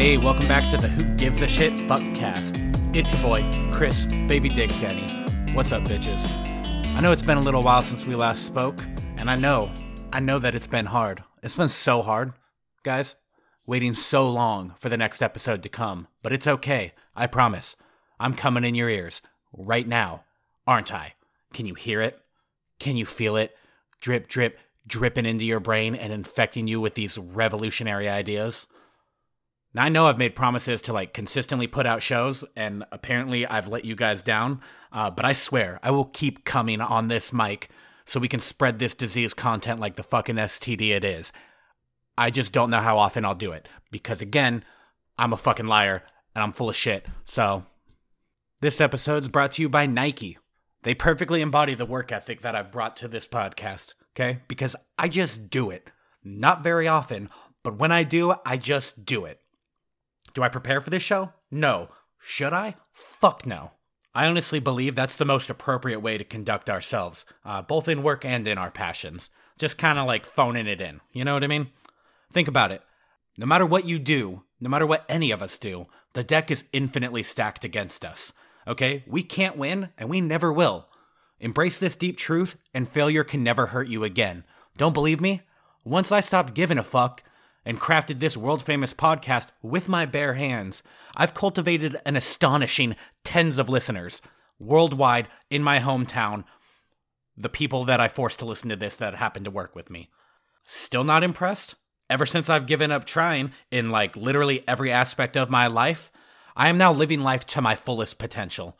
Hey, welcome back to the Who Gives a Shit Fuckcast. It's your boy, Chris Baby Dick Denny. What's up, bitches? I know it's been a little while since we last spoke, and I know, I know that it's been hard. It's been so hard, guys, waiting so long for the next episode to come. But it's okay, I promise. I'm coming in your ears right now, aren't I? Can you hear it? Can you feel it? Drip, drip, dripping into your brain and infecting you with these revolutionary ideas? Now, I know I've made promises to like consistently put out shows, and apparently I've let you guys down. Uh, but I swear I will keep coming on this mic so we can spread this disease content like the fucking STD it is. I just don't know how often I'll do it because again, I'm a fucking liar and I'm full of shit. So, this episode's brought to you by Nike. They perfectly embody the work ethic that I've brought to this podcast, okay? Because I just do it. Not very often, but when I do, I just do it. Do I prepare for this show? No. Should I? Fuck no. I honestly believe that's the most appropriate way to conduct ourselves, uh, both in work and in our passions. Just kind of like phoning it in. You know what I mean? Think about it. No matter what you do, no matter what any of us do, the deck is infinitely stacked against us. Okay? We can't win, and we never will. Embrace this deep truth, and failure can never hurt you again. Don't believe me? Once I stopped giving a fuck, and crafted this world famous podcast with my bare hands, I've cultivated an astonishing tens of listeners worldwide in my hometown. The people that I forced to listen to this that happened to work with me. Still not impressed? Ever since I've given up trying in like literally every aspect of my life, I am now living life to my fullest potential.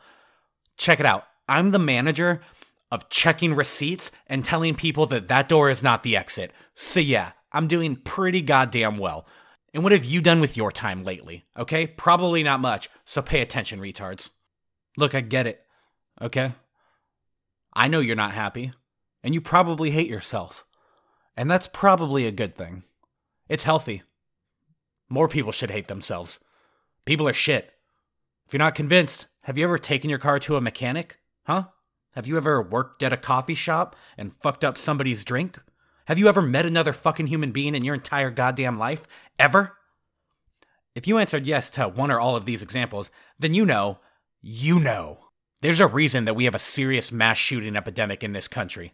Check it out. I'm the manager of checking receipts and telling people that that door is not the exit. So, yeah, I'm doing pretty goddamn well. And what have you done with your time lately? Okay? Probably not much, so pay attention, retards. Look, I get it. Okay? I know you're not happy, and you probably hate yourself. And that's probably a good thing. It's healthy. More people should hate themselves. People are shit. If you're not convinced, have you ever taken your car to a mechanic? Huh? Have you ever worked at a coffee shop and fucked up somebody's drink? Have you ever met another fucking human being in your entire goddamn life? Ever? If you answered yes to one or all of these examples, then you know, you know. There's a reason that we have a serious mass shooting epidemic in this country.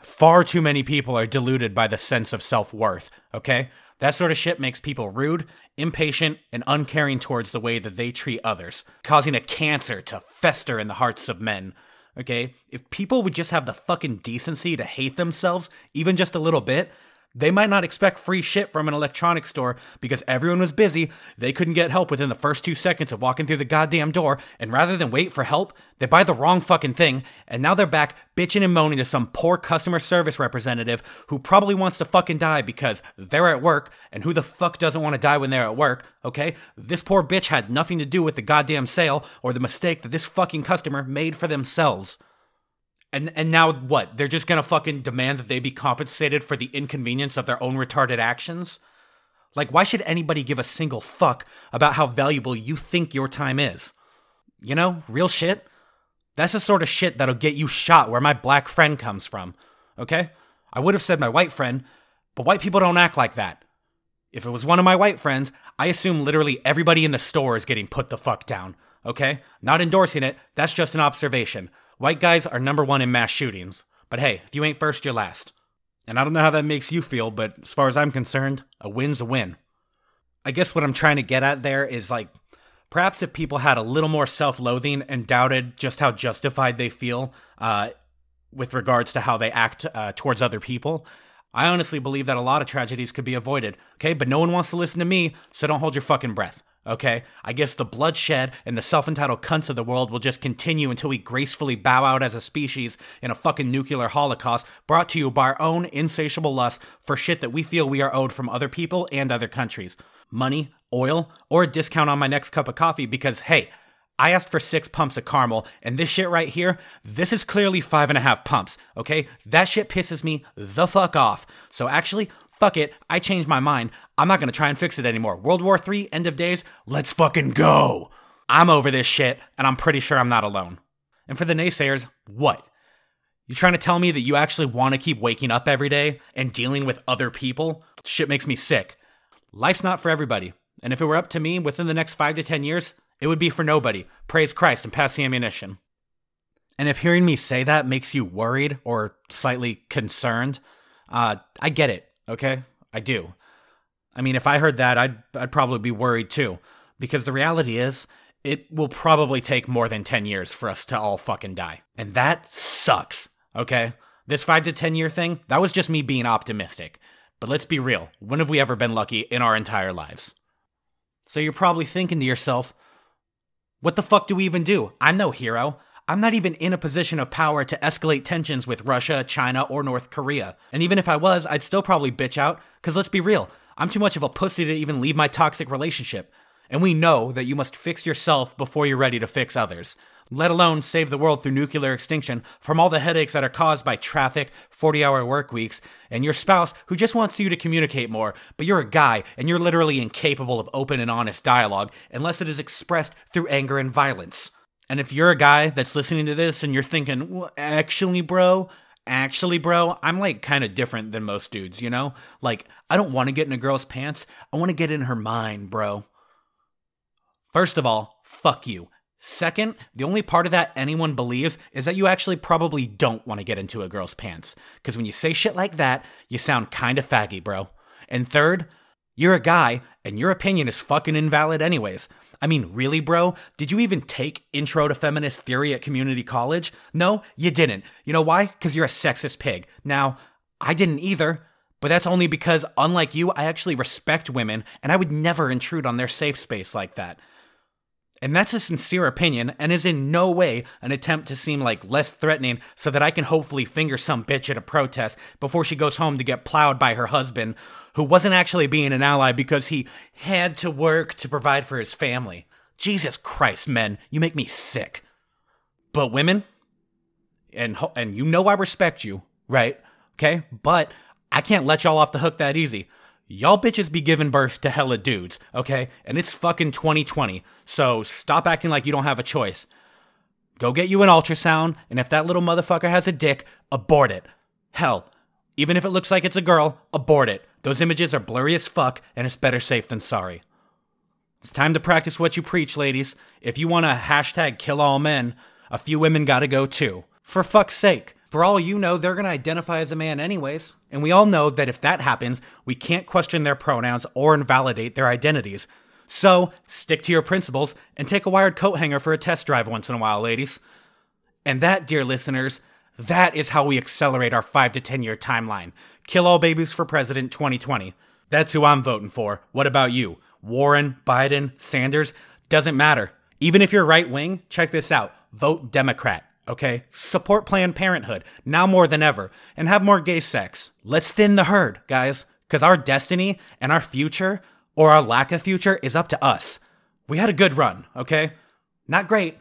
Far too many people are deluded by the sense of self worth, okay? That sort of shit makes people rude, impatient, and uncaring towards the way that they treat others, causing a cancer to fester in the hearts of men. Okay? If people would just have the fucking decency to hate themselves, even just a little bit, they might not expect free shit from an electronics store because everyone was busy. They couldn't get help within the first two seconds of walking through the goddamn door. And rather than wait for help, they buy the wrong fucking thing. And now they're back bitching and moaning to some poor customer service representative who probably wants to fucking die because they're at work. And who the fuck doesn't want to die when they're at work? Okay? This poor bitch had nothing to do with the goddamn sale or the mistake that this fucking customer made for themselves. And and now what? They're just gonna fucking demand that they be compensated for the inconvenience of their own retarded actions? Like, why should anybody give a single fuck about how valuable you think your time is? You know, real shit? That's the sort of shit that'll get you shot where my black friend comes from, okay? I would have said my white friend, but white people don't act like that. If it was one of my white friends, I assume literally everybody in the store is getting put the fuck down, okay? Not endorsing it, that's just an observation. White guys are number one in mass shootings. But hey, if you ain't first, you're last. And I don't know how that makes you feel, but as far as I'm concerned, a win's a win. I guess what I'm trying to get at there is like, perhaps if people had a little more self loathing and doubted just how justified they feel uh, with regards to how they act uh, towards other people, I honestly believe that a lot of tragedies could be avoided. Okay, but no one wants to listen to me, so don't hold your fucking breath. Okay? I guess the bloodshed and the self entitled cunts of the world will just continue until we gracefully bow out as a species in a fucking nuclear holocaust brought to you by our own insatiable lust for shit that we feel we are owed from other people and other countries. Money, oil, or a discount on my next cup of coffee because, hey, I asked for six pumps of caramel, and this shit right here, this is clearly five and a half pumps, okay? That shit pisses me the fuck off. So actually, fuck it, I changed my mind. I'm not gonna try and fix it anymore. World War III, end of days, let's fucking go. I'm over this shit, and I'm pretty sure I'm not alone. And for the naysayers, what? You trying to tell me that you actually want to keep waking up every day and dealing with other people? Shit makes me sick. Life's not for everybody. And if it were up to me within the next five to 10 years, it would be for nobody. Praise Christ and pass the ammunition. And if hearing me say that makes you worried or slightly concerned, uh, I get it, okay? I do. I mean, if I heard that, I'd, I'd probably be worried too. Because the reality is, it will probably take more than 10 years for us to all fucking die. And that sucks, okay? This 5 to 10 year thing, that was just me being optimistic. But let's be real, when have we ever been lucky in our entire lives? So you're probably thinking to yourself, what the fuck do we even do? I'm no hero. I'm not even in a position of power to escalate tensions with Russia, China, or North Korea. And even if I was, I'd still probably bitch out, because let's be real, I'm too much of a pussy to even leave my toxic relationship. And we know that you must fix yourself before you're ready to fix others, let alone save the world through nuclear extinction from all the headaches that are caused by traffic, 40 hour work weeks, and your spouse who just wants you to communicate more, but you're a guy and you're literally incapable of open and honest dialogue unless it is expressed through anger and violence. And if you're a guy that's listening to this and you're thinking, well, actually, bro, actually, bro, I'm like kind of different than most dudes, you know? Like, I don't want to get in a girl's pants. I want to get in her mind, bro. First of all, fuck you. Second, the only part of that anyone believes is that you actually probably don't want to get into a girl's pants. Because when you say shit like that, you sound kind of faggy, bro. And third, you're a guy, and your opinion is fucking invalid, anyways. I mean, really, bro? Did you even take Intro to Feminist Theory at community college? No, you didn't. You know why? Because you're a sexist pig. Now, I didn't either, but that's only because, unlike you, I actually respect women, and I would never intrude on their safe space like that. And that's a sincere opinion and is in no way an attempt to seem like less threatening so that I can hopefully finger some bitch at a protest before she goes home to get plowed by her husband, who wasn't actually being an ally because he had to work to provide for his family. Jesus Christ, men, you make me sick. But women, and and you know I respect you, right? Okay? But I can't let y'all off the hook that easy. Y'all bitches be giving birth to hella dudes, okay? And it's fucking 2020. So stop acting like you don't have a choice. Go get you an ultrasound, and if that little motherfucker has a dick, abort it. Hell, even if it looks like it's a girl, abort it. Those images are blurry as fuck, and it's better safe than sorry. It's time to practice what you preach, ladies. If you want to hashtag kill all men, a few women gotta go too. For fuck's sake. For all you know, they're to identify as a man anyways. And we all know that if that happens, we can't question their pronouns or invalidate their identities. So, stick to your principles and take a wired coat hanger for a test drive once in a while, ladies. And that, dear listeners, that is how we accelerate our 5 to 10 year timeline. Kill all babies for president 2020. That's who I'm voting for. What about you? Warren, Biden, Sanders? Doesn't matter. Even if you're right wing, check this out. Vote Democrat. Okay? Support Planned Parenthood now more than ever and have more gay sex. Let's thin the herd, guys, because our destiny and our future or our lack of future is up to us. We had a good run, okay? Not great,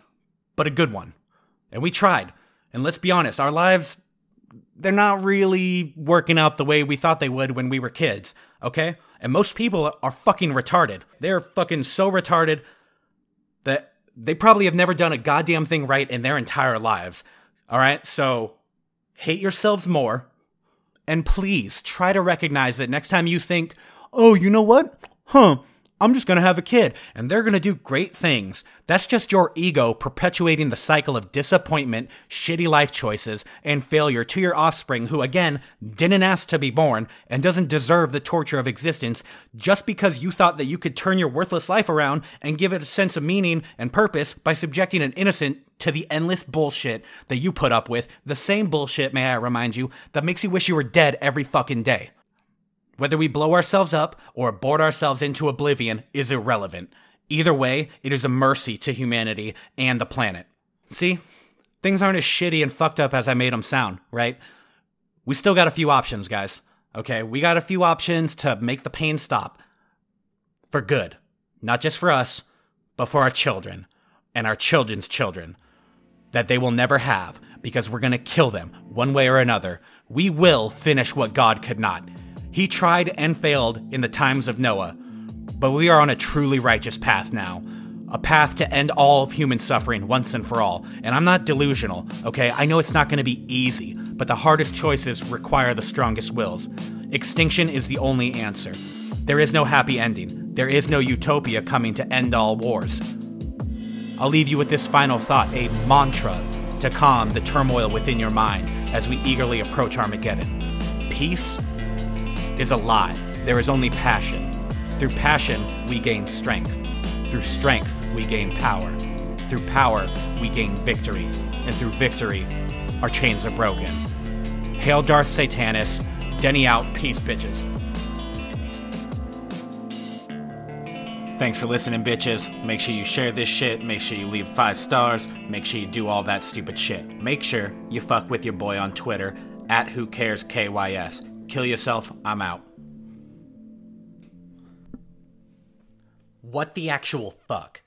but a good one. And we tried. And let's be honest, our lives, they're not really working out the way we thought they would when we were kids, okay? And most people are fucking retarded. They're fucking so retarded that they probably have never done a goddamn thing right in their entire lives. All right, so hate yourselves more. And please try to recognize that next time you think, oh, you know what? Huh, I'm just gonna have a kid and they're gonna do great things. That's just your ego perpetuating the cycle of disappointment, shitty life choices, and failure to your offspring who, again, didn't ask to be born and doesn't deserve the torture of existence just because you thought that you could turn your worthless life around and give it a sense of meaning and purpose by subjecting an innocent to the endless bullshit that you put up with, the same bullshit, may I remind you, that makes you wish you were dead every fucking day. Whether we blow ourselves up or board ourselves into oblivion is irrelevant. Either way, it is a mercy to humanity and the planet. See? Things aren't as shitty and fucked up as I made them sound, right? We still got a few options, guys. Okay? We got a few options to make the pain stop. For good. Not just for us, but for our children and our children's children. That they will never have because we're gonna kill them one way or another. We will finish what God could not. He tried and failed in the times of Noah, but we are on a truly righteous path now. A path to end all of human suffering once and for all. And I'm not delusional, okay? I know it's not gonna be easy, but the hardest choices require the strongest wills. Extinction is the only answer. There is no happy ending. There is no utopia coming to end all wars. I'll leave you with this final thought, a mantra to calm the turmoil within your mind as we eagerly approach Armageddon. Peace is a lie. There is only passion. Through passion, we gain strength. Through strength, we gain power. Through power, we gain victory. And through victory, our chains are broken. Hail Darth Satanus. Denny out. Peace, bitches. Thanks for listening, bitches. Make sure you share this shit. Make sure you leave five stars. Make sure you do all that stupid shit. Make sure you fuck with your boy on Twitter at Who Cares KYS. Kill yourself. I'm out. What the actual fuck?